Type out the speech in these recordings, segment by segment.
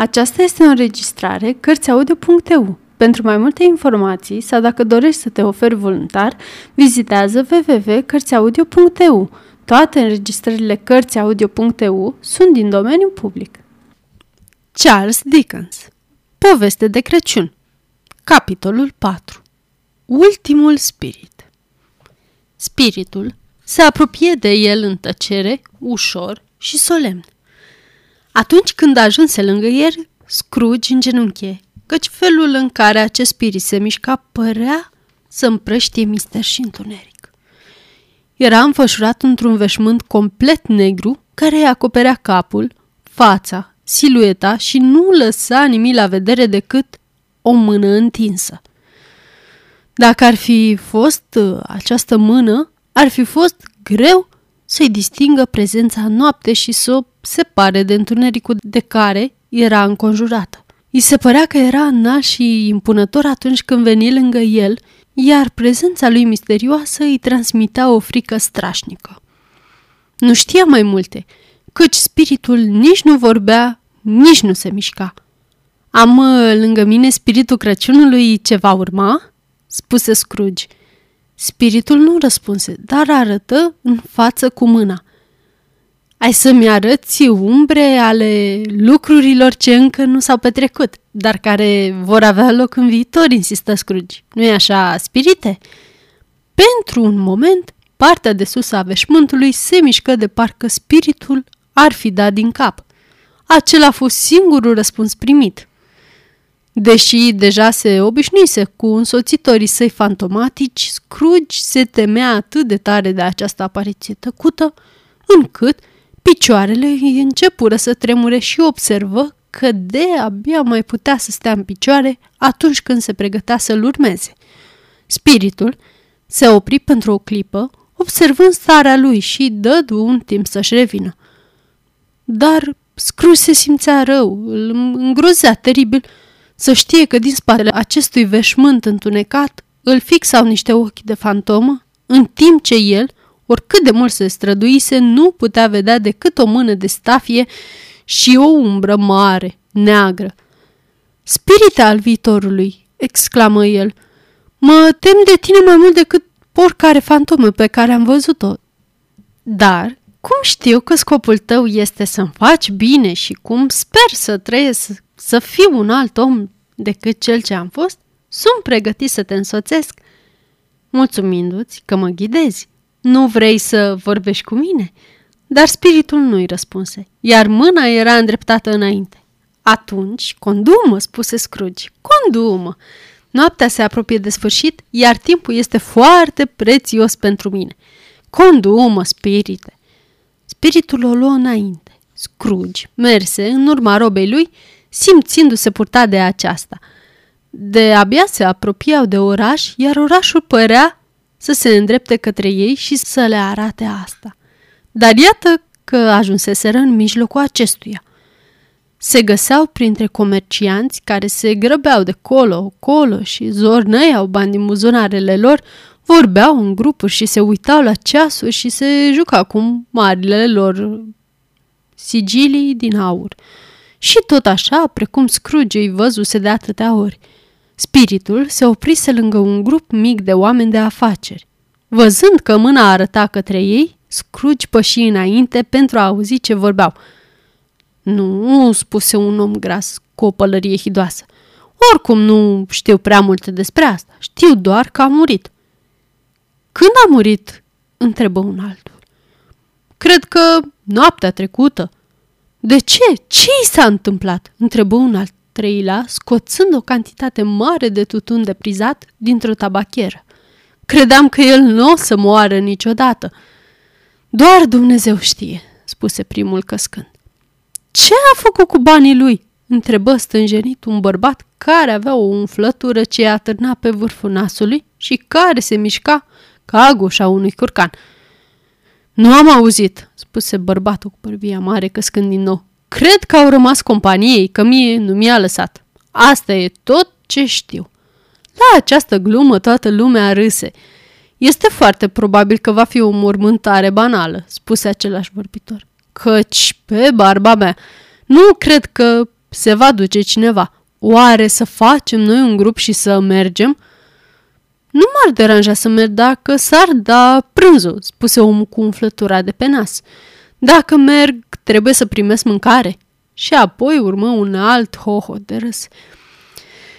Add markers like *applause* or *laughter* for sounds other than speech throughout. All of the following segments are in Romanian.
Aceasta este o înregistrare Cărțiaudio.eu. Pentru mai multe informații sau dacă dorești să te oferi voluntar, vizitează www.cărțiaudio.eu. Toate înregistrările Cărțiaudio.eu sunt din domeniu public. Charles Dickens Poveste de Crăciun Capitolul 4 Ultimul spirit Spiritul se apropie de el în tăcere, ușor și solemn. Atunci când ajunse lângă el, Scrooge îngenunche, căci felul în care acest spirit se mișca părea să împrăștie mister și întuneric. Era înfășurat într-un veșmânt complet negru care îi acoperea capul, fața, silueta și nu lăsa nimic la vedere decât o mână întinsă. Dacă ar fi fost uh, această mână, ar fi fost greu să-i distingă prezența noapte și să o separe de întunericul de care era înconjurată. I se părea că era înalt și impunător atunci când veni lângă el, iar prezența lui misterioasă îi transmitea o frică strașnică. Nu știa mai multe, căci spiritul nici nu vorbea, nici nu se mișca. Am uh, lângă mine spiritul Crăciunului ce va urma?" spuse Scrooge – Spiritul nu răspunse, dar arătă în față cu mâna. Ai să-mi arăți umbre ale lucrurilor ce încă nu s-au petrecut, dar care vor avea loc în viitor, insistă Scrooge. nu e așa, spirite? Pentru un moment, partea de sus a veșmântului se mișcă de parcă spiritul ar fi dat din cap. Acela a fost singurul răspuns primit. Deși deja se obișnuise cu însoțitorii săi fantomatici, Scrooge se temea atât de tare de această apariție tăcută, încât picioarele îi începură să tremure și observă că de abia mai putea să stea în picioare atunci când se pregătea să-l urmeze. Spiritul se opri pentru o clipă, observând starea lui și dădu un timp să-și revină. Dar Scrooge se simțea rău, îl îngrozea teribil să știe că din spatele acestui veșmânt întunecat îl fixau niște ochi de fantomă, în timp ce el, oricât de mult se străduise, nu putea vedea decât o mână de stafie și o umbră mare, neagră. Spirite al viitorului, exclamă el, mă tem de tine mai mult decât oricare fantomă pe care am văzut-o. Dar cum știu că scopul tău este să-mi faci bine și cum sper să trăiesc să fiu un alt om decât cel ce am fost, sunt pregătit să te însoțesc, mulțumindu-ți că mă ghidezi. Nu vrei să vorbești cu mine? Dar spiritul nu-i răspunse, iar mâna era îndreptată înainte. Atunci, condumă, spuse Scrooge, condumă. Noaptea se apropie de sfârșit, iar timpul este foarte prețios pentru mine. Condumă, spirite. Spiritul o luă înainte. Scrooge merse în urma robei lui simțindu-se purtat de aceasta. De abia se apropiau de oraș, iar orașul părea să se îndrepte către ei și să le arate asta. Dar iată că ajunseseră în mijlocul acestuia. Se găseau printre comercianți care se grăbeau de colo-colo și zornăiau bani din buzunarele lor, vorbeau în grupuri și se uitau la ceasuri și se jucau cu marile lor sigilii din aur. Și tot așa, precum Scrooge îi văzuse de atâtea ori. Spiritul se oprise lângă un grup mic de oameni de afaceri. Văzând că mâna arăta către ei, Scrooge păși înainte pentru a auzi ce vorbeau. Nu, spuse un om gras cu o pălărie hidoasă. Oricum nu știu prea multe despre asta. Știu doar că a murit. Când a murit? întrebă un altul. Cred că noaptea trecută, de ce? Ce i s-a întâmplat? întrebă un alt treilea, scoțând o cantitate mare de tutun deprizat dintr-o tabachieră. Credeam că el nu o să moară niciodată. Doar Dumnezeu știe, spuse primul căscând. Ce a făcut cu banii lui? întrebă stânjenit un bărbat care avea o umflătură ce atârna pe vârful nasului și care se mișca ca gușa unui curcan. Nu am auzit, spuse bărbatul cu părbia mare căscând din nou. Cred că au rămas companiei, că mie nu mi-a lăsat. Asta e tot ce știu. La această glumă toată lumea râse. Este foarte probabil că va fi o mormântare banală, spuse același vorbitor. Căci, pe barba mea, nu cred că se va duce cineva. Oare să facem noi un grup și să mergem?" Nu m-ar deranja să merg dacă s-ar da prânzul, spuse omul cu umflătura de pe nas. Dacă merg, trebuie să primesc mâncare. Și apoi urmă un alt hoho de râs.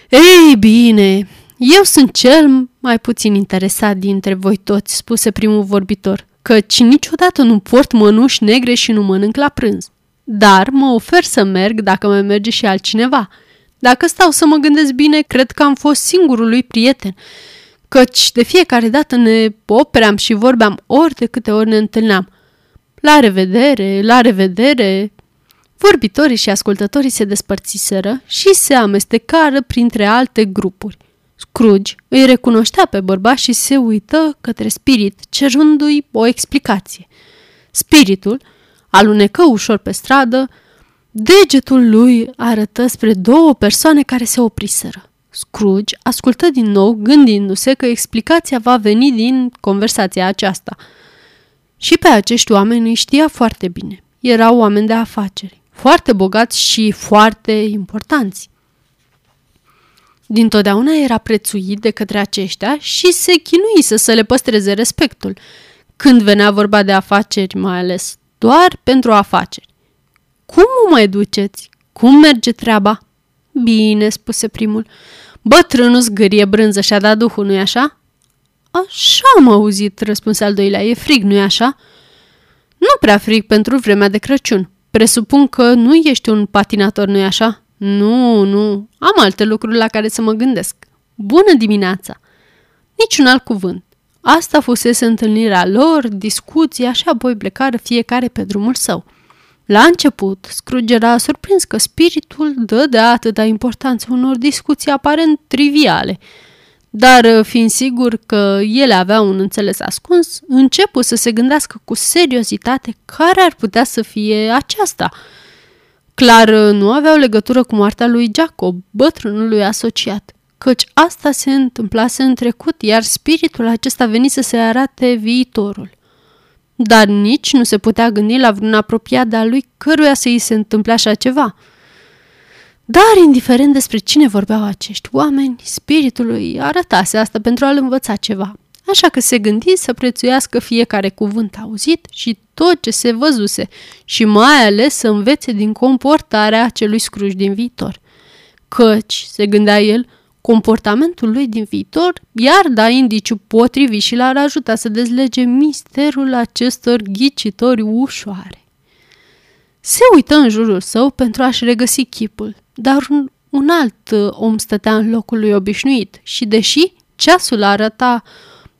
Ei bine, eu sunt cel mai puțin interesat dintre voi toți, spuse primul vorbitor, căci niciodată nu port mănuși negre și nu mănânc la prânz. Dar mă ofer să merg dacă mai merge și altcineva. Dacă stau să mă gândesc bine, cred că am fost singurul lui prieten, căci de fiecare dată ne opream și vorbeam ori de câte ori ne întâlneam. La revedere, la revedere! Vorbitorii și ascultătorii se despărțiseră și se amestecară printre alte grupuri. Scrooge îi recunoștea pe bărbat și se uită către spirit, cerându-i o explicație. Spiritul alunecă ușor pe stradă, degetul lui arătă spre două persoane care se opriseră. Scrooge ascultă din nou, gândindu-se că explicația va veni din conversația aceasta. Și pe acești oameni îi știa foarte bine. Erau oameni de afaceri, foarte bogați și foarte importanți. Dintotdeauna era prețuit de către aceștia și se chinuise să le păstreze respectul, când venea vorba de afaceri mai ales, doar pentru afaceri. Cum o mai duceți? Cum merge treaba?" Bine," spuse primul. Bătrânul zgârie brânză și-a dat duhul, nu-i așa?" Așa am auzit," răspunse al doilea. E frig, nu-i așa?" Nu prea frig pentru vremea de Crăciun. Presupun că nu ești un patinator, nu-i așa?" Nu, nu, am alte lucruri la care să mă gândesc. Bună dimineața! Niciun alt cuvânt. Asta fusese întâlnirea lor, discuția și apoi plecară fiecare pe drumul său. La început, Scrooge era surprins că spiritul dă de atâta importanță unor discuții aparent triviale, dar fiind sigur că ele aveau un înțeles ascuns, începu să se gândească cu seriozitate care ar putea să fie aceasta. Clar, nu aveau legătură cu moartea lui Jacob, bătrânului asociat, căci asta se întâmplase în trecut, iar spiritul acesta venit să se arate viitorul dar nici nu se putea gândi la vreun apropiat de-a lui căruia să îi se întâmple așa ceva. Dar, indiferent despre cine vorbeau acești oameni, spiritul lui arătase asta pentru a-l învăța ceva. Așa că se gândi să prețuiască fiecare cuvânt auzit și tot ce se văzuse și mai ales să învețe din comportarea acelui scruj din viitor. Căci, se gândea el, Comportamentul lui din viitor iar da indiciu potrivit și l-ar ajuta să dezlege misterul acestor ghicitori ușoare. Se uită în jurul său pentru a-și regăsi chipul, dar un, un alt uh, om stătea în locul lui obișnuit și, deși ceasul arăta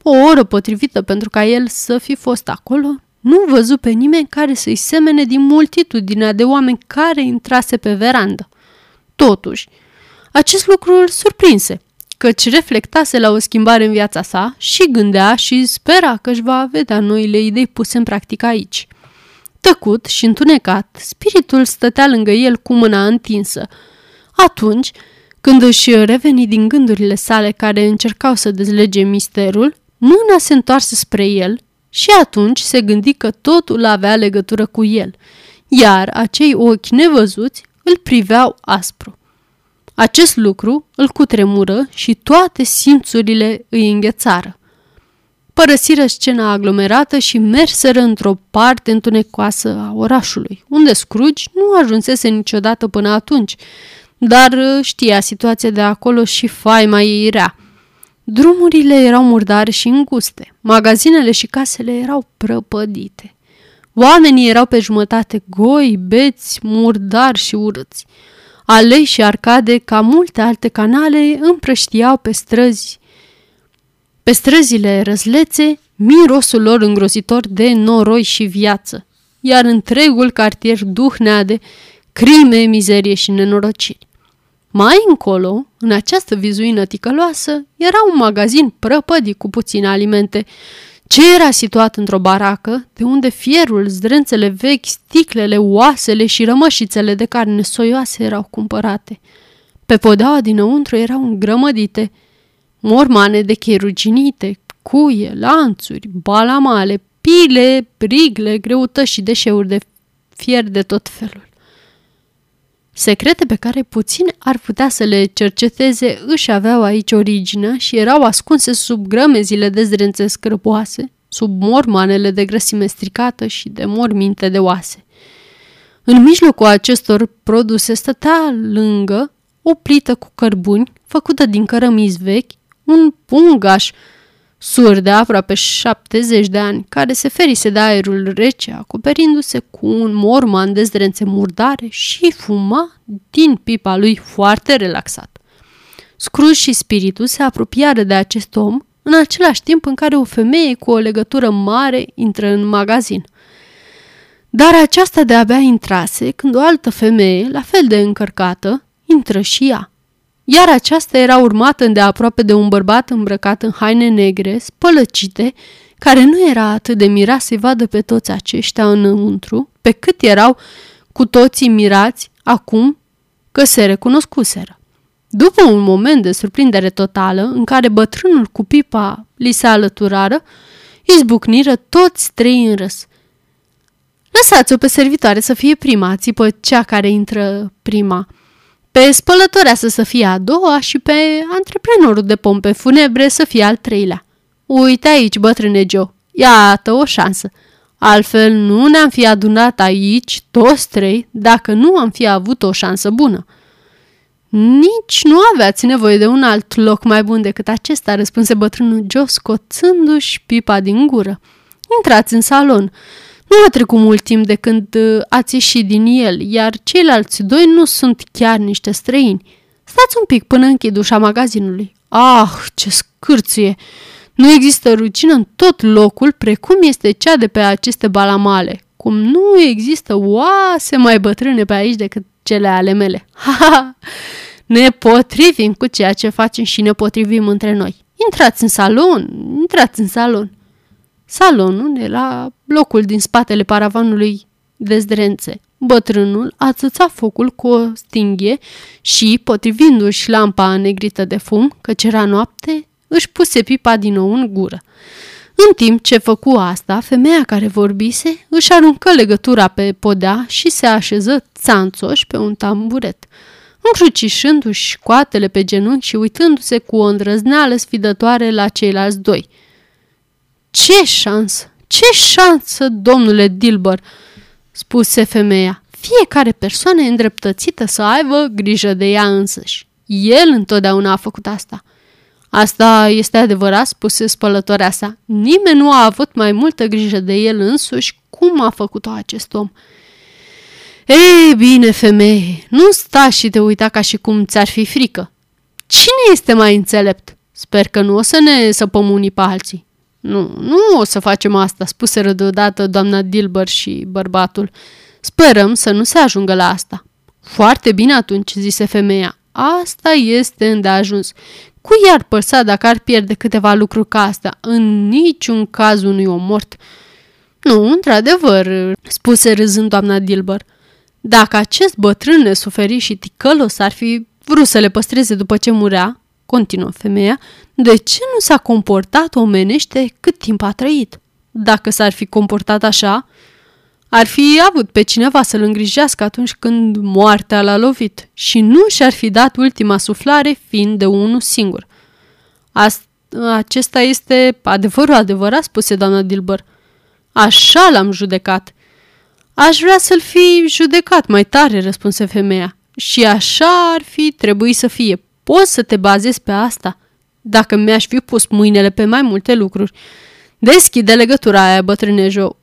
o oră potrivită pentru ca el să fi fost acolo, nu văzu pe nimeni care să-i semene din multitudinea de oameni care intrase pe verandă. Totuși, acest lucru îl surprinse, căci reflectase la o schimbare în viața sa și gândea și spera că își va vedea noile idei puse în practică aici. Tăcut și întunecat, spiritul stătea lângă el cu mâna întinsă. Atunci, când își reveni din gândurile sale care încercau să dezlege misterul, mâna se întoarse spre el și atunci se gândi că totul avea legătură cu el, iar acei ochi nevăzuți îl priveau aspru. Acest lucru îl cutremură și toate simțurile îi înghețară. Părăsiră scena aglomerată și merseră într-o parte întunecoasă a orașului, unde Scrooge nu ajunsese niciodată până atunci, dar știa situația de acolo și faima ei rea. Drumurile erau murdare și înguste, magazinele și casele erau prăpădite. Oamenii erau pe jumătate goi, beți, murdari și urâți. Alei și arcade, ca multe alte canale, împrăștiau pe străzi. Pe străzile răzlețe, mirosul lor îngrozitor de noroi și viață, iar întregul cartier duhnea de crime, mizerie și nenorociri. Mai încolo, în această vizuină ticăloasă, era un magazin prăpădit cu puține alimente ce era situat într-o baracă, de unde fierul, zdrențele vechi, sticlele, oasele și rămășițele de carne soioase erau cumpărate. Pe podeaua dinăuntru erau îngrămădite mormane de chei ruginite, cuie, lanțuri, balamale, pile, brigle, greutăți și deșeuri de fier de tot felul. Secrete pe care puțin ar putea să le cerceteze își aveau aici originea și erau ascunse sub grămezile de zdrențe scrăpoase, sub mormanele de grăsime stricată și de morminte de oase. În mijlocul acestor produse stătea lângă o plită cu cărbuni făcută din cărămizi vechi, un pungaș sur de aproape 70 de ani, care se ferise de aerul rece, acoperindu-se cu un morman de zdrențe murdare și fuma din pipa lui foarte relaxat. Scrooge și spiritul se apropiară de acest om în același timp în care o femeie cu o legătură mare intră în magazin. Dar aceasta de-abia intrase când o altă femeie, la fel de încărcată, intră și ea. Iar aceasta era urmată îndeaproape de un bărbat îmbrăcat în haine negre, spălăcite, care nu era atât de mirat să-i vadă pe toți aceștia înăuntru, pe cât erau cu toții mirați acum că se recunoscuseră. După un moment de surprindere totală, în care bătrânul cu pipa li se alăturară, izbucniră toți trei în râs. Lăsați-o pe servitoare să fie prima, țipă cea care intră prima. Pe spălătoarea să fie a doua și pe antreprenorul de pompe funebre să fie al treilea. Uite aici, bătrâne Joe, iată o șansă. Altfel nu ne-am fi adunat aici toți trei dacă nu am fi avut o șansă bună. Nici nu aveați nevoie de un alt loc mai bun decât acesta, răspunse bătrânul Joe, scoțându-și pipa din gură. Intrați în salon. Nu a trecut mult timp de când uh, ați ieșit din el, iar ceilalți doi nu sunt chiar niște străini. Stați un pic până închid ușa magazinului. Ah, ce scârție! Nu există rucină în tot locul precum este cea de pe aceste balamale, cum nu există oase mai bătrâne pe aici decât cele ale mele. Ha, ha! Ne potrivim cu ceea ce facem și ne potrivim între noi. Intrați în salon, intrați în salon. Salonul era locul din spatele paravanului de zdrențe. Bătrânul țățat focul cu o stinghie și, potrivindu-și lampa negrită de fum, căci era noapte, își puse pipa din nou în gură. În timp ce făcu asta, femeia care vorbise își aruncă legătura pe podea și se așeză țanțoș pe un tamburet, încrucișându-și coatele pe genunchi și uitându-se cu o îndrăzneală sfidătoare la ceilalți doi. Ce șansă! Ce șansă, domnule Dilber!" spuse femeia. Fiecare persoană e îndreptățită să aibă grijă de ea însăși. El întotdeauna a făcut asta. Asta este adevărat, spuse spălătoarea sa. Nimeni nu a avut mai multă grijă de el însuși cum a făcut-o acest om. Ei bine, femeie, nu sta și te uita ca și cum ți-ar fi frică. Cine este mai înțelept? Sper că nu o să ne săpăm unii pe alții. Nu, nu o să facem asta, spuse deodată doamna Dilber și bărbatul. Sperăm să nu se ajungă la asta. Foarte bine atunci, zise femeia. Asta este îndeajuns. Cui i-ar păsa dacă ar pierde câteva lucruri ca asta? În niciun caz unui om mort. Nu, într-adevăr, spuse râzând doamna Dilber. Dacă acest bătrân nesuferi și ticălos ar fi vrut să le păstreze după ce murea, continuă femeia, de ce nu s-a comportat omenește cât timp a trăit? Dacă s-ar fi comportat așa, ar fi avut pe cineva să-l îngrijească atunci când moartea l-a lovit și nu și-ar fi dat ultima suflare fiind de unul singur. Asta, acesta este adevărul adevărat, spuse doamna Dilber. Așa l-am judecat. Aș vrea să-l fi judecat mai tare, răspunse femeia. Și așa ar fi trebuit să fie. Poți să te bazezi pe asta. Dacă mi-aș fi pus mâinile pe mai multe lucruri. Deschide legătura aia, bătrâne Joe.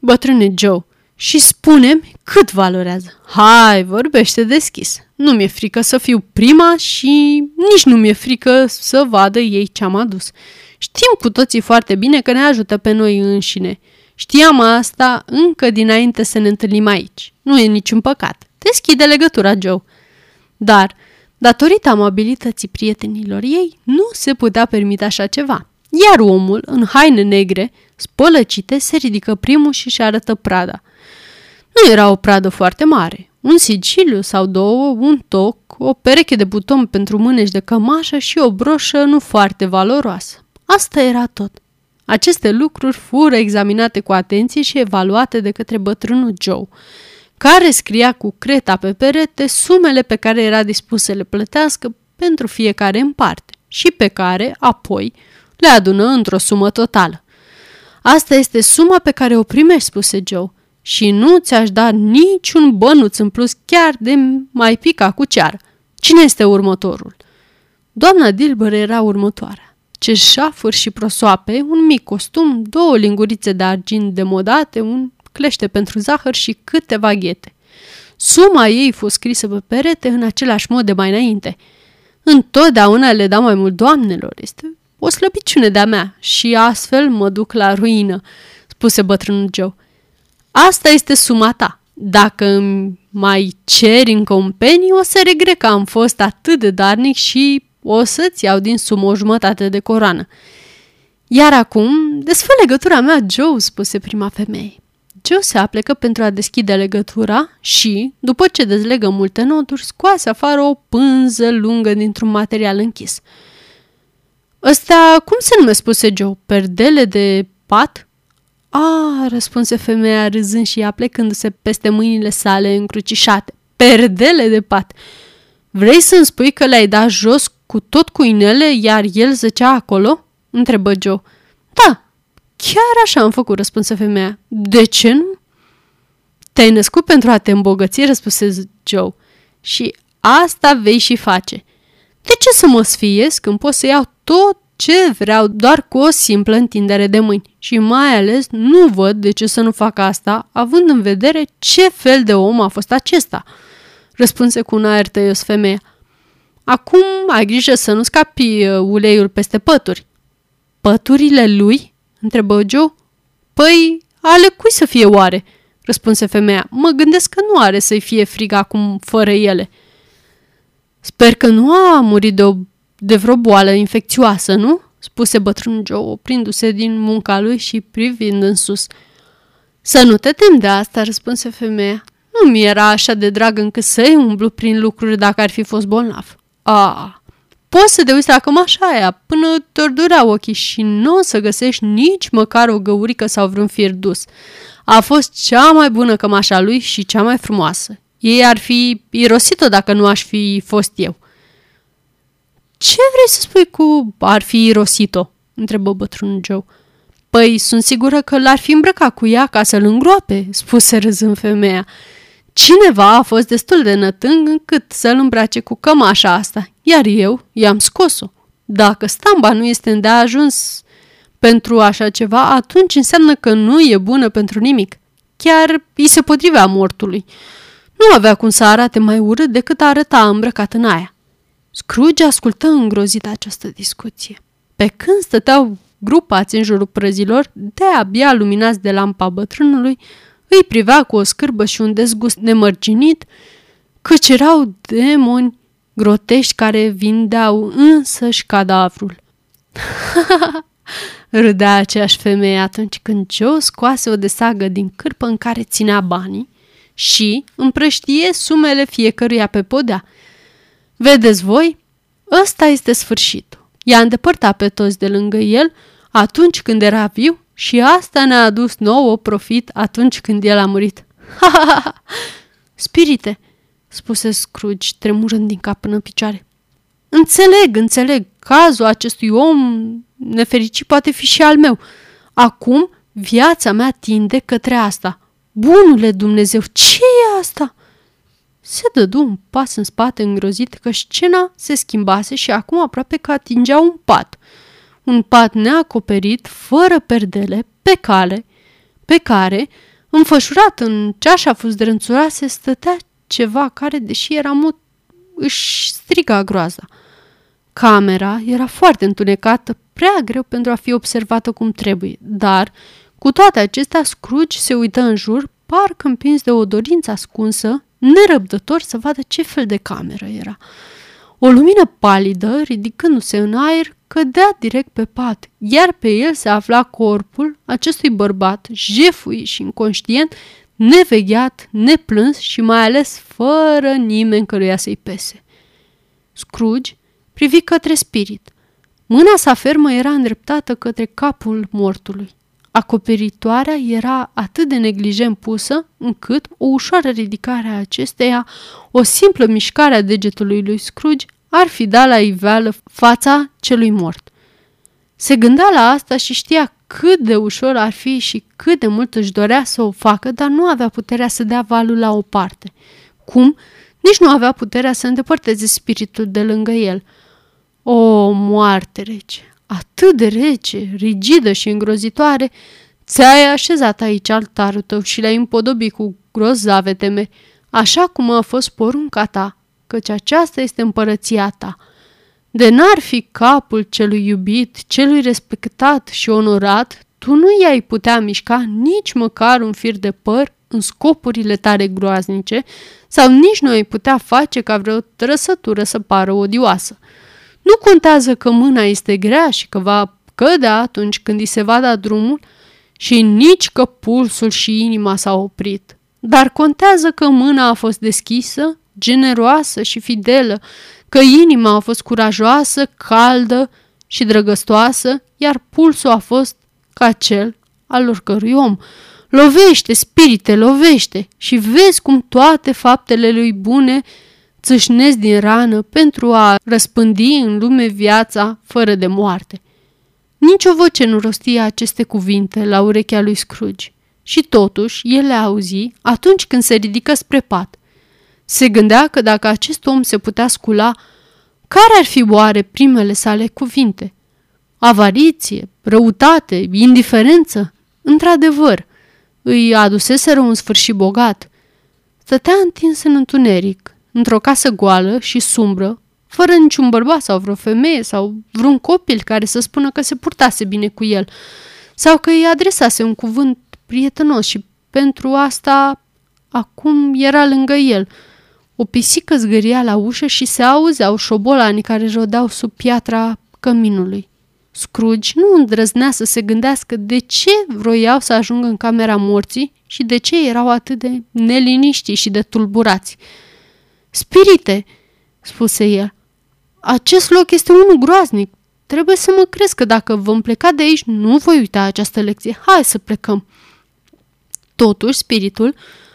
Bătrâne Joe, și spune cât valorează. Hai, vorbește deschis. Nu mi-e frică să fiu prima și nici nu mi-e frică să vadă ei ce am adus. Știm cu toții foarte bine că ne ajută pe noi înșine. Știam asta încă dinainte să ne întâlnim aici. Nu e niciun păcat. Deschide legătura, Joe. Dar, datorită amabilității prietenilor ei, nu se putea permite așa ceva. Iar omul, în haine negre, spălăcite, se ridică primul și își arătă prada. Nu era o pradă foarte mare. Un sigiliu sau două, un toc, o pereche de buton pentru mânești de cămașă și o broșă nu foarte valoroasă. Asta era tot. Aceste lucruri fură examinate cu atenție și evaluate de către bătrânul Joe, care scria cu creta pe perete sumele pe care era dispus să le plătească pentru fiecare în parte și pe care, apoi, le adună într-o sumă totală. Asta este suma pe care o primești, spuse Joe, și nu ți-aș da niciun bănuț în plus chiar de mai pica cu ceară. Cine este următorul? Doamna Dilber era următoarea. Ce șafuri și prosoape, un mic costum, două lingurițe de argint demodate, un clește pentru zahăr și câteva ghete. Suma ei fost scrisă pe perete în același mod de mai înainte. Întotdeauna le dau mai mult doamnelor. Este o slăbiciune de-a mea și astfel mă duc la ruină, spuse bătrânul Joe. Asta este suma ta. Dacă îmi mai ceri încă un penny, o să regret că am fost atât de darnic și o să-ți iau din sumă o jumătate de coroană. Iar acum, desfă legătura mea, Joe, spuse prima femeie. Joe se aplecă pentru a deschide legătura și, după ce dezlegă multe noturi, scoase afară o pânză lungă dintr-un material închis. Ăsta, cum se numește, spuse Joe, perdele de pat? A, răspunse femeia râzând și aplecându-se peste mâinile sale încrucișate. Perdele de pat! Vrei să-mi spui că le-ai dat jos cu tot cu inele, iar el zăcea acolo?" întrebă Joe. Da, chiar așa am făcut, răspunse femeia. De ce nu? Te-ai născut pentru a te îmbogăți, răspunse Joe. Și asta vei și face. De ce să mă sfiez când pot să iau tot ce vreau doar cu o simplă întindere de mâini? Și mai ales nu văd de ce să nu fac asta, având în vedere ce fel de om a fost acesta. Răspunse cu un aer tăios femeia. Acum ai grijă să nu scapi uh, uleiul peste pături. Păturile lui? Întrebă Joe. Păi, ale cui să fie oare? răspunse femeia. Mă gândesc că nu are să-i fie frig acum fără ele. Sper că nu a murit de, o, de vreo boală infecțioasă, nu? spuse bătrânul Joe, oprindu-se din munca lui și privind în sus. Să nu te tem de asta, răspunse femeia. Nu mi era așa de drag încât să-i umblu prin lucruri dacă ar fi fost bolnav. A, poți să te uiți la cămașa aia până te durea ochii și nu o să găsești nici măcar o găurică sau vreun fir dus. A fost cea mai bună cămașa lui și cea mai frumoasă. Ei ar fi irosit-o dacă nu aș fi fost eu. Ce vrei să spui cu ar fi irosit-o? întrebă bătrânul Joe. Păi, sunt sigură că l-ar fi îmbrăcat cu ea ca să-l îngroape, spuse râzând femeia. Cineva a fost destul de nătâng încât să-l îmbrace cu cămașa asta, iar eu i-am scos-o. Dacă stamba nu este îndeajuns pentru așa ceva, atunci înseamnă că nu e bună pentru nimic. Chiar îi se potrivea mortului. Nu avea cum să arate mai urât decât arăta îmbrăcat în aia. Scrooge ascultă îngrozit această discuție. Pe când stăteau grupați în jurul prăzilor, de abia luminați de lampa bătrânului, îi privea cu o scârbă și un dezgust nemărginit, căci erau demoni grotești care vindeau însăși cadavrul. *laughs* Râdea aceeași femeie atunci când Joe scoase o desagă din cârpă în care ținea banii și împrăștie sumele fiecăruia pe podea. Vedeți voi? Ăsta este sfârșitul. I-a îndepărtat pe toți de lângă el atunci când era viu și asta ne-a adus nouă profit atunci când el a murit. Ha, ha, ha! Spirite, spuse Scrooge, tremurând din cap până în picioare. Înțeleg, înțeleg, cazul acestui om nefericit poate fi și al meu. Acum viața mea tinde către asta. Bunule Dumnezeu, ce e asta? Se dădu un pas în spate îngrozit că scena se schimbase și acum aproape că atingea un pat. Un pat neacoperit, fără perdele, pe cale, pe care, înfășurat în ceașa fusdrânțurase, stătea ceva care, deși era mut, își striga groaza. Camera era foarte întunecată, prea greu pentru a fi observată cum trebuie, dar, cu toate acestea, Scrooge se uită în jur, parcă împins de o dorință ascunsă, nerăbdător să vadă ce fel de cameră era. O lumină palidă, ridicându-se în aer, cădea direct pe pat, iar pe el se afla corpul acestui bărbat, jefui și inconștient, nevegheat, neplâns și mai ales fără nimeni căruia să-i pese. Scrooge privi către spirit. Mâna sa fermă era îndreptată către capul mortului. Acoperitoarea era atât de neglijent pusă încât o ușoară ridicare a acesteia, o simplă mișcare a degetului lui Scrooge ar fi dat la iveală fața celui mort. Se gândea la asta și știa cât de ușor ar fi și cât de mult își dorea să o facă, dar nu avea puterea să dea valul la o parte. Cum? Nici nu avea puterea să îndepărteze spiritul de lângă el. O, moarte rece, atât de rece, rigidă și îngrozitoare, ți-ai așezat aici altarul tău și l-ai împodobit cu grozave teme, așa cum a fost porunca ta, căci aceasta este împărăția ta. De n-ar fi capul celui iubit, celui respectat și onorat, tu nu i-ai putea mișca nici măcar un fir de păr în scopurile tale groaznice sau nici nu ai putea face ca vreo trăsătură să pară odioasă. Nu contează că mâna este grea și că va cădea atunci când îi se va da drumul și nici că pulsul și inima s-au oprit. Dar contează că mâna a fost deschisă, generoasă și fidelă, că inima a fost curajoasă, caldă și drăgăstoasă, iar pulsul a fost ca cel al oricărui om. Lovește, spirite, lovește și vezi cum toate faptele lui bune țâșnesc din rană pentru a răspândi în lume viața fără de moarte. Nici o voce nu rostia aceste cuvinte la urechea lui Scrooge și totuși el le auzi atunci când se ridică spre pat. Se gândea că dacă acest om se putea scula, care ar fi oare primele sale cuvinte? Avariție, răutate, indiferență? Într-adevăr, îi aduseseră un sfârșit bogat. Stătea întins în întuneric, într-o casă goală și sumbră, fără niciun bărbat sau vreo femeie sau vreun copil care să spună că se purtase bine cu el sau că îi adresase un cuvânt prietenos și pentru asta acum era lângă el. O pisică zgâria la ușă și se auzeau șobolanii care jodeau sub piatra căminului. Scrooge nu îndrăznea să se gândească de ce vroiau să ajungă în camera morții și de ce erau atât de neliniști și de tulburați. Spirite, spuse el, acest loc este unul groaznic. Trebuie să mă crezi că dacă vom pleca de aici, nu voi uita această lecție. Hai să plecăm. Totuși, spiritul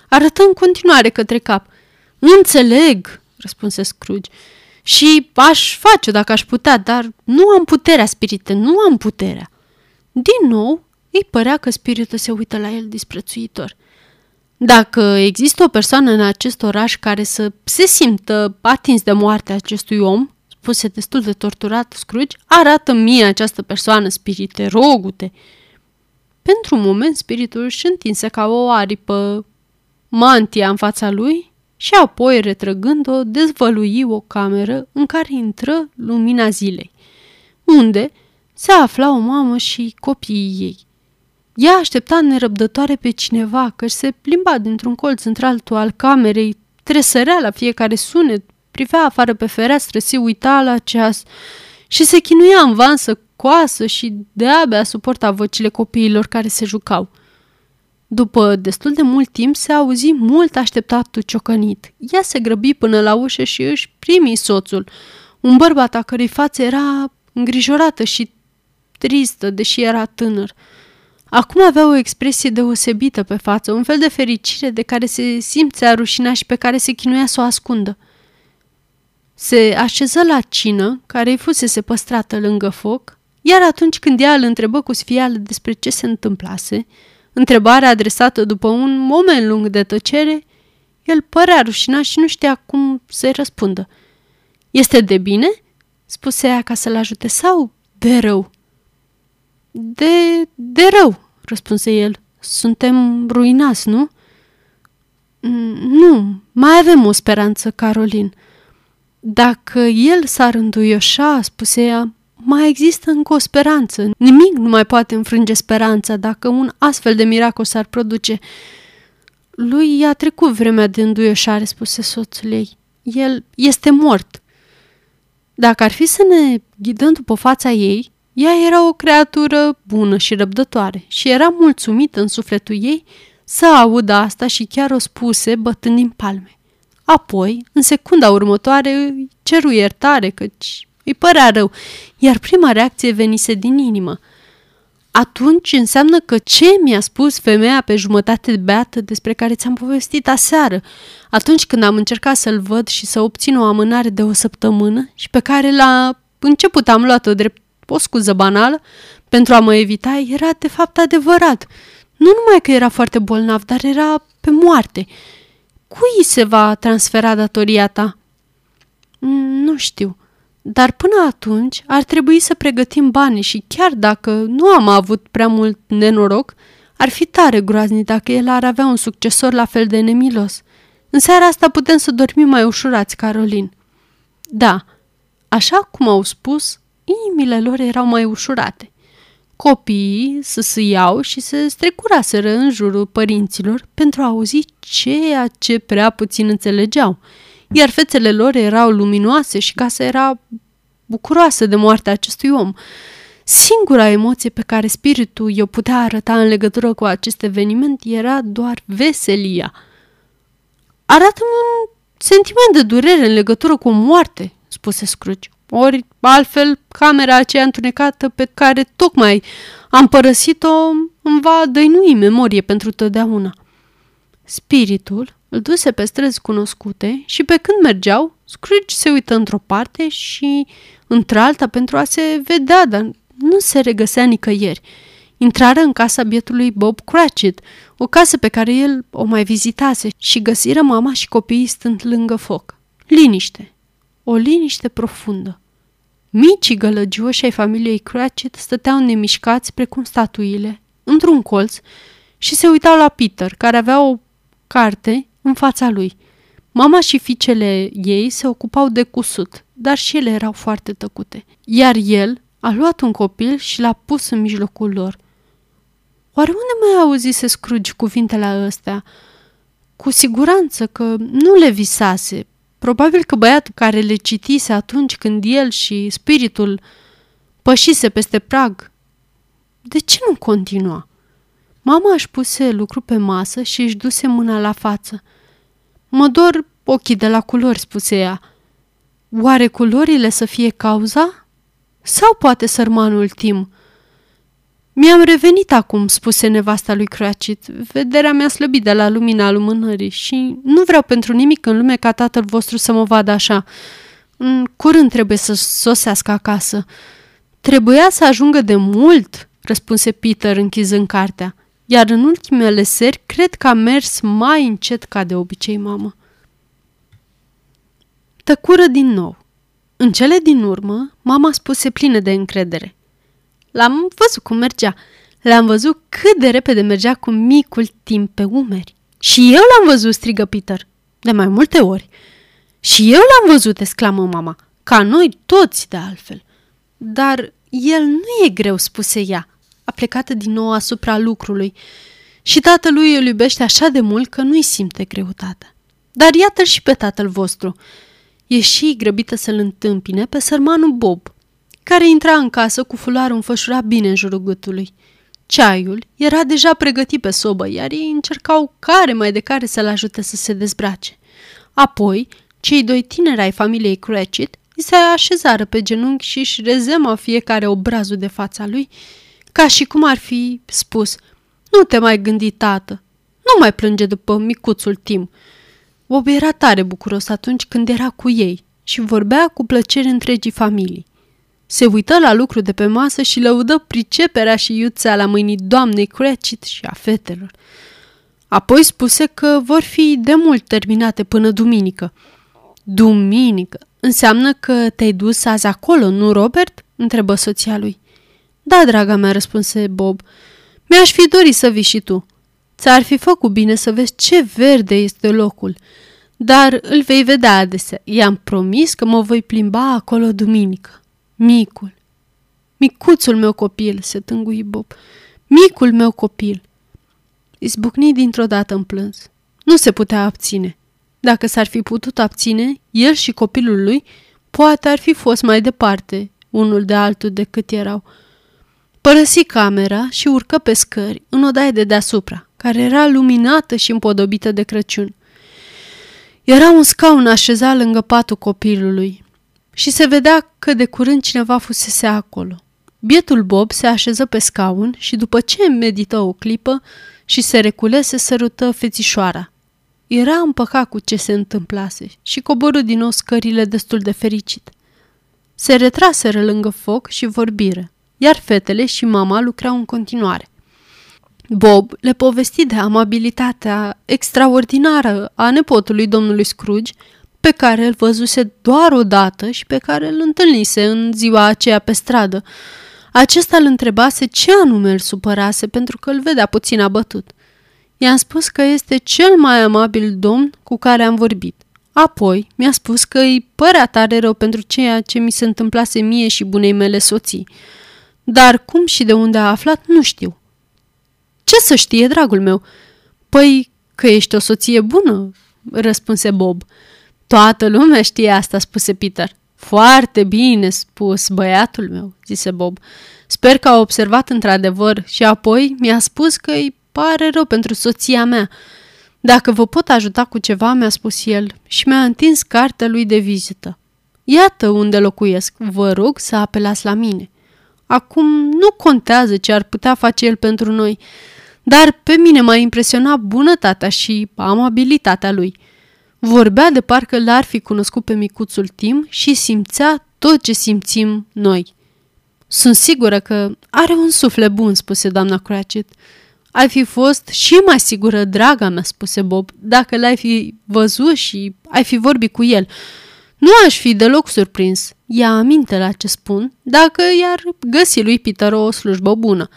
arătă în continuare către cap. Înțeleg, răspunse Scrooge. Și aș face dacă aș putea, dar nu am puterea, spirite, nu am puterea. Din nou, îi părea că spiritul se uită la el disprețuitor. Dacă există o persoană în acest oraș care să se simtă atins de moartea acestui om, spuse destul de torturat Scrooge, arată mie această persoană, spirite, rogute. Pentru un moment, spiritul își întinse ca o aripă mantia în fața lui și apoi, retrăgând-o, dezvălui o cameră în care intră lumina zilei, unde se afla o mamă și copiii ei. Ea aștepta nerăbdătoare pe cineva, că se plimba dintr-un colț într-altul al camerei, tresărea la fiecare sunet, privea afară pe fereastră, se uita la ceas și se chinuia în van să coasă și de-abia suporta vocile copiilor care se jucau – după destul de mult timp se auzi mult așteptatul ciocănit. Ea se grăbi până la ușă și își primi soțul, un bărbat a cărei față era îngrijorată și tristă, deși era tânăr. Acum avea o expresie deosebită pe față, un fel de fericire de care se simțea rușinea și pe care se chinuia să o ascundă. Se așeză la cină, care îi fusese păstrată lângă foc, iar atunci când ea îl întrebă cu sfială despre ce se întâmplase, Întrebarea adresată după un moment lung de tăcere, el părea rușinat și nu știa cum să-i răspundă. Este de bine?" spuse ea ca să-l ajute, sau de rău?" De, de rău," răspunse el. Suntem ruinați, nu?" Nu, mai avem o speranță, Carolin. Dacă el s-ar înduioșa, spuse ea, mai există încă o speranță. Nimic nu mai poate înfrânge speranța dacă un astfel de miracol s-ar produce. Lui i-a trecut vremea de înduioșare, spuse soțul ei. El este mort. Dacă ar fi să ne ghidăm după fața ei, ea era o creatură bună și răbdătoare și era mulțumită în sufletul ei să audă asta și chiar o spuse bătând din palme. Apoi, în secunda următoare, îi ceru iertare, căci îi părea rău, iar prima reacție venise din inimă. atunci înseamnă că ce mi-a spus femeia pe jumătate de beată despre care ți-am povestit aseară, atunci când am încercat să-l văd și să obțin o amânare de o săptămână și pe care la început am luat-o drept o scuză banală pentru a mă evita, era de fapt adevărat. Nu numai că era foarte bolnav, dar era pe moarte. Cui se va transfera datoria ta? Mm, nu știu. Dar până atunci ar trebui să pregătim bani și chiar dacă nu am avut prea mult nenoroc, ar fi tare groaznic dacă el ar avea un succesor la fel de nemilos. În seara asta putem să dormim mai ușurați, Carolin. Da, așa cum au spus, inimile lor erau mai ușurate. Copiii să iau și se strecuraseră în jurul părinților pentru a auzi ceea ce prea puțin înțelegeau – iar fețele lor erau luminoase și casa era bucuroasă de moartea acestui om. Singura emoție pe care spiritul i-o putea arăta în legătură cu acest eveniment era doar veselia. Arată-mi un sentiment de durere în legătură cu moarte, spuse Scrooge. Ori, altfel, camera aceea întunecată pe care tocmai am părăsit-o îmi va dăinui memorie pentru totdeauna. Spiritul îl duse pe străzi cunoscute și pe când mergeau, Scrooge se uită într-o parte și într-alta pentru a se vedea, dar nu se regăsea nicăieri. Intrară în casa bietului Bob Cratchit, o casă pe care el o mai vizitase și găsiră mama și copiii stând lângă foc. Liniște. O liniște profundă. Micii gălăgioși ai familiei Cratchit stăteau nemișcați precum statuile, într-un colț, și se uitau la Peter, care avea o carte în fața lui. Mama și fiicele ei se ocupau de cusut, dar și ele erau foarte tăcute. Iar el a luat un copil și l-a pus în mijlocul lor. Oare unde mai auzise Scrooge cuvintele astea? Cu siguranță că nu le visase. Probabil că băiatul care le citise atunci când el și spiritul pășise peste prag. De ce nu continua? Mama își puse lucru pe masă și își duse mâna la față. Mă dor ochii de la culori, spuse ea. Oare culorile să fie cauza? Sau poate sărmanul Tim? Mi-am revenit acum, spuse nevasta lui Cratchit. Vederea mea slăbit de la lumina lumânării și nu vreau pentru nimic în lume ca tatăl vostru să mă vadă așa. În curând trebuie să sosească acasă. Trebuia să ajungă de mult, răspunse Peter închizând cartea iar în ultimele seri cred că a mers mai încet ca de obicei, mamă. Tăcură din nou. În cele din urmă, mama spuse plină de încredere. L-am văzut cum mergea. L-am văzut cât de repede mergea cu micul timp pe umeri. Și eu l-am văzut, strigă Peter, de mai multe ori. Și eu l-am văzut, exclamă mama, ca noi toți de altfel. Dar el nu e greu, spuse ea a plecat din nou asupra lucrului și tatălui îl iubește așa de mult că nu-i simte greutatea. Dar iată-l și pe tatăl vostru. Ieși grăbită să-l întâmpine pe sărmanul Bob, care intra în casă cu fularul înfășurat bine în jurul gâtului. Ceaiul era deja pregătit pe sobă, iar ei încercau care mai de care să-l ajute să se dezbrace. Apoi, cei doi tineri ai familiei Cratchit îi se așezară pe genunchi și își rezema fiecare obrazul de fața lui ca și cum ar fi spus, nu te mai gândi, tată, nu mai plânge după micuțul Tim. Bob era tare bucuros atunci când era cu ei și vorbea cu plăcere întregii familii. Se uită la lucru de pe masă și lăudă priceperea și iuțea la mâinii doamnei Cratchit și a fetelor. Apoi spuse că vor fi de mult terminate până duminică. Duminică? Înseamnă că te-ai dus azi acolo, nu, Robert? întrebă soția lui. Da, draga mea, răspunse Bob. Mi-aș fi dorit să vii și tu. Ți-ar fi făcut bine să vezi ce verde este locul. Dar îl vei vedea adesea. I-am promis că mă voi plimba acolo duminică. Micul. Micuțul meu copil, se tângui Bob. Micul meu copil. Izbucni dintr-o dată în plâns. Nu se putea abține. Dacă s-ar fi putut abține, el și copilul lui poate ar fi fost mai departe unul de altul decât erau. Părăsi camera și urcă pe scări în odaia de deasupra, care era luminată și împodobită de Crăciun. Era un scaun așezat lângă patul copilului și se vedea că de curând cineva fusese acolo. Bietul Bob se așeză pe scaun și după ce medită o clipă și se reculese, sărută fețișoara. Era împăcat cu ce se întâmplase și coborâ din nou scările destul de fericit. Se retraseră lângă foc și vorbiră, iar fetele și mama lucrau în continuare. Bob le povesti de amabilitatea extraordinară a nepotului domnului Scrooge, pe care îl văzuse doar o dată și pe care îl întâlnise în ziua aceea pe stradă. Acesta îl întrebase ce anume îl supărase pentru că îl vedea puțin abătut. I-am spus că este cel mai amabil domn cu care am vorbit. Apoi mi-a spus că îi părea tare rău pentru ceea ce mi se întâmplase mie și bunei mele soții. Dar cum și de unde a aflat, nu știu. Ce să știe, dragul meu? Păi că ești o soție bună, răspunse Bob. Toată lumea știe asta, spuse Peter. Foarte bine spus, băiatul meu, zise Bob. Sper că a observat într-adevăr și apoi mi-a spus că îi pare rău pentru soția mea. Dacă vă pot ajuta cu ceva, mi-a spus el și mi-a întins cartea lui de vizită. Iată unde locuiesc, vă rog să apelați la mine. Acum nu contează ce ar putea face el pentru noi, dar pe mine m-a impresionat bunătatea și amabilitatea lui. Vorbea de parcă l-ar fi cunoscut pe micuțul Tim și simțea tot ce simțim noi. Sunt sigură că are un suflet bun, spuse doamna Cratchit. Ai fi fost și mai sigură, draga mea, spuse Bob, dacă l-ai fi văzut și ai fi vorbit cu el. Nu aș fi deloc surprins, ia aminte la ce spun, dacă i-ar găsi lui Peter o slujbă bună.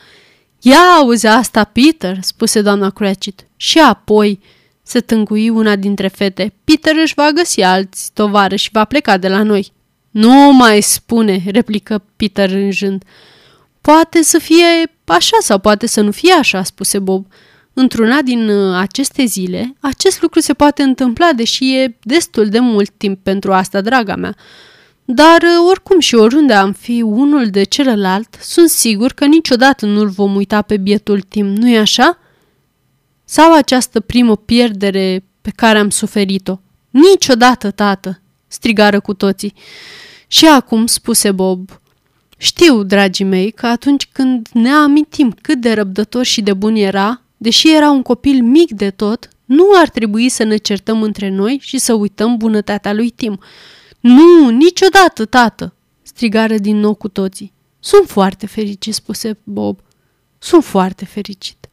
Ia auzi asta, Peter, spuse doamna Cratchit. Și apoi se tângui una dintre fete. Peter își va găsi alți tovară și va pleca de la noi. Nu mai spune, replică Peter rânjând. Poate să fie așa sau poate să nu fie așa, spuse Bob. Într-una din uh, aceste zile, acest lucru se poate întâmpla, deși e destul de mult timp pentru asta, draga mea. Dar uh, oricum și oriunde am fi unul de celălalt, sunt sigur că niciodată nu-l vom uita pe bietul timp, nu-i așa? Sau această primă pierdere pe care am suferit-o? Niciodată, tată, strigară cu toții. Și acum, spuse Bob, știu, dragii mei, că atunci când ne amintim cât de răbdător și de bun era, deși era un copil mic de tot, nu ar trebui să ne certăm între noi și să uităm bunătatea lui Tim. Nu, niciodată, tată!" strigară din nou cu toții. Sunt foarte fericit, spuse Bob. Sunt foarte fericit.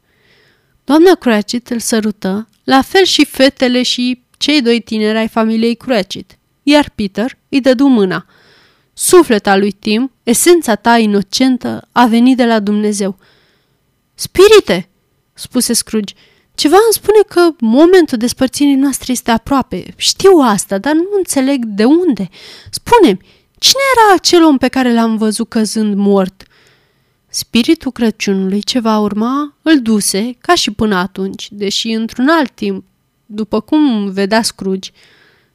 Doamna Cratchit îl sărută, la fel și fetele și cei doi tineri ai familiei Cratchit, iar Peter îi dădu mâna. Sufleta lui Tim, esența ta inocentă, a venit de la Dumnezeu. Spirite, spuse Scrooge, ceva îmi spune că momentul despărțirii noastre este aproape. Știu asta, dar nu înțeleg de unde. Spune-mi, cine era acel om pe care l-am văzut căzând mort? Spiritul Crăciunului ce va urma îl duse, ca și până atunci, deși într-un alt timp, după cum vedea Scrooge.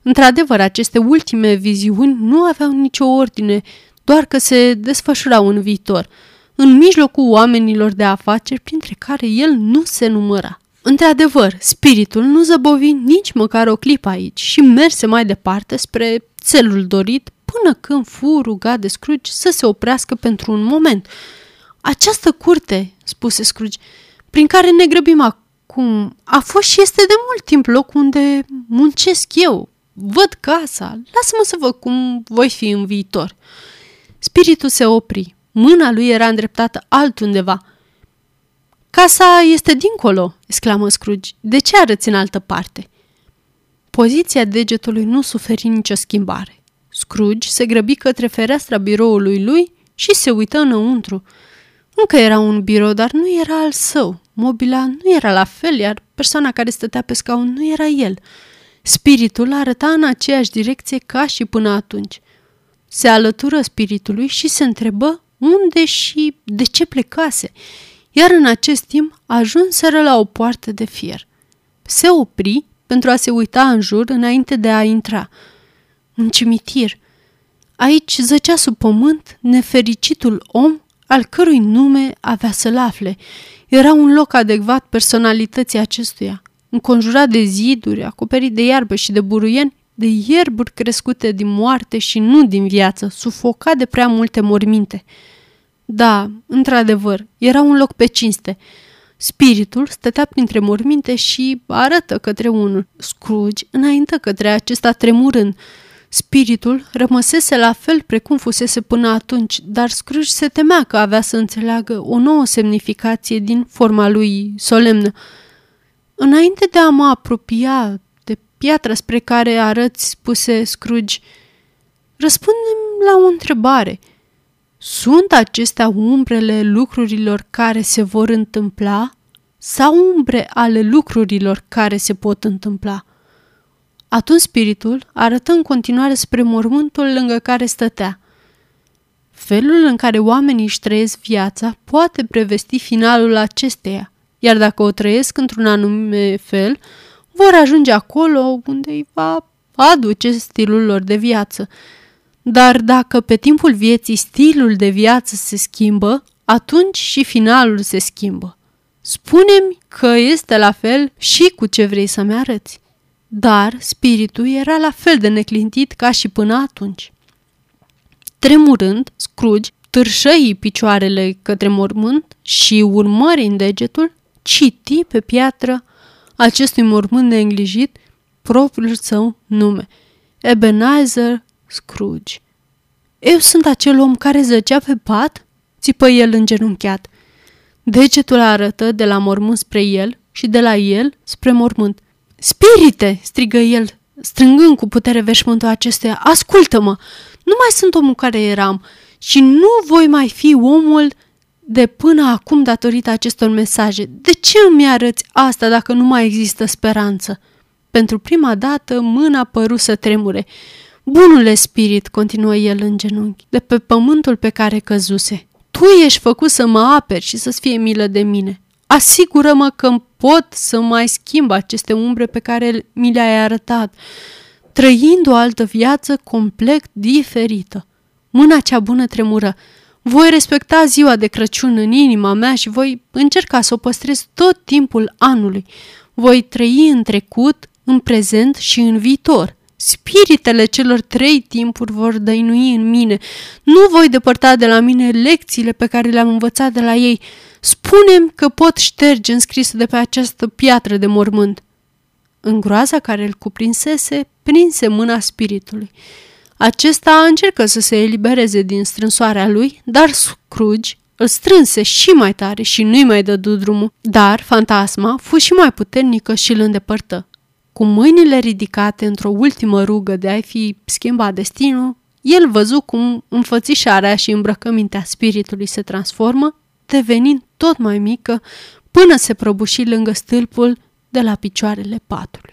Într-adevăr, aceste ultime viziuni nu aveau nicio ordine, doar că se desfășurau în viitor, în mijlocul oamenilor de afaceri, printre care el nu se număra. Într-adevăr, spiritul nu zăbovi nici măcar o clipă aici și merse mai departe spre țelul dorit până când fu rugat de Scrooge să se oprească pentru un moment. Această curte, spuse Scrooge, prin care ne grăbim acum, a fost și este de mult timp loc unde muncesc eu. Văd casa, lasă-mă să văd cum voi fi în viitor. Spiritul se opri. Mâna lui era îndreptată altundeva – Casa este dincolo, exclamă Scrooge. De ce arăți în altă parte? Poziția degetului nu suferi nicio schimbare. Scrooge se grăbi către fereastra biroului lui și se uită înăuntru. Încă era un birou, dar nu era al său. Mobila nu era la fel, iar persoana care stătea pe scaun nu era el. Spiritul arăta în aceeași direcție ca și până atunci. Se alătură spiritului și se întrebă unde și de ce plecase iar în acest timp ajunseră la o poartă de fier. Se opri pentru a se uita în jur înainte de a intra. Un cimitir. Aici zăcea sub pământ nefericitul om al cărui nume avea să-l afle. Era un loc adecvat personalității acestuia, înconjurat de ziduri, acoperit de iarbă și de buruieni, de ierburi crescute din moarte și nu din viață, sufocat de prea multe morminte. Da, într-adevăr, era un loc pe cinste. Spiritul stătea printre morminte și arătă către unul. Scrooge înaintă către acesta tremurând. Spiritul rămăsese la fel precum fusese până atunci, dar Scrooge se temea că avea să înțeleagă o nouă semnificație din forma lui solemnă. Înainte de a mă apropia de piatra spre care arăți, spuse Scrooge, răspundem la o întrebare. Sunt acestea umbrele lucrurilor care se vor întâmpla sau umbre ale lucrurilor care se pot întâmpla? Atunci spiritul arătă în continuare spre mormântul lângă care stătea. Felul în care oamenii își trăiesc viața poate prevesti finalul acesteia, iar dacă o trăiesc într-un anume fel, vor ajunge acolo unde îi va aduce stilul lor de viață. Dar dacă pe timpul vieții stilul de viață se schimbă, atunci și finalul se schimbă. Spune-mi că este la fel și cu ce vrei să-mi arăți. Dar spiritul era la fel de neclintit ca și până atunci. Tremurând, Scrooge târșăi picioarele către mormânt și, urmărind degetul, citi pe piatră acestui mormânt neînglijit propriul său nume, Ebenezer Scrooge. Eu sunt acel om care zăcea pe pat? țipă el îngenunchiat. Degetul arătă de la mormânt spre el și de la el spre mormânt. Spirite!" strigă el, strângând cu putere veșmântul acestuia. Ascultă-mă! Nu mai sunt omul care eram și nu voi mai fi omul de până acum datorită acestor mesaje. De ce îmi arăți asta dacă nu mai există speranță? Pentru prima dată, mâna păru să tremure. Bunule spirit, continuă el în genunchi, de pe pământul pe care căzuse. Tu ești făcut să mă aperi și să-ți fie milă de mine. Asigură-mă că pot să mai schimb aceste umbre pe care mi le-ai arătat, trăind o altă viață complet diferită. Mâna cea bună tremură. Voi respecta ziua de Crăciun în inima mea și voi încerca să o păstrez tot timpul anului. Voi trăi în trecut, în prezent și în viitor. Spiritele celor trei timpuri vor dăinui în mine. Nu voi depărta de la mine lecțiile pe care le-am învățat de la ei. Spunem că pot șterge înscris de pe această piatră de mormânt. În groaza care îl cuprinsese, prinse mâna spiritului. Acesta încercă să se elibereze din strânsoarea lui, dar Scrooge îl strânse și mai tare și nu-i mai dădu drumul. Dar fantasma fu și mai puternică și îl îndepărtă. Cu mâinile ridicate într-o ultimă rugă de a-i fi schimbat destinul, el văzu cum înfățișarea și îmbrăcămintea spiritului se transformă, devenind tot mai mică, până se prăbuși lângă stâlpul de la picioarele patului.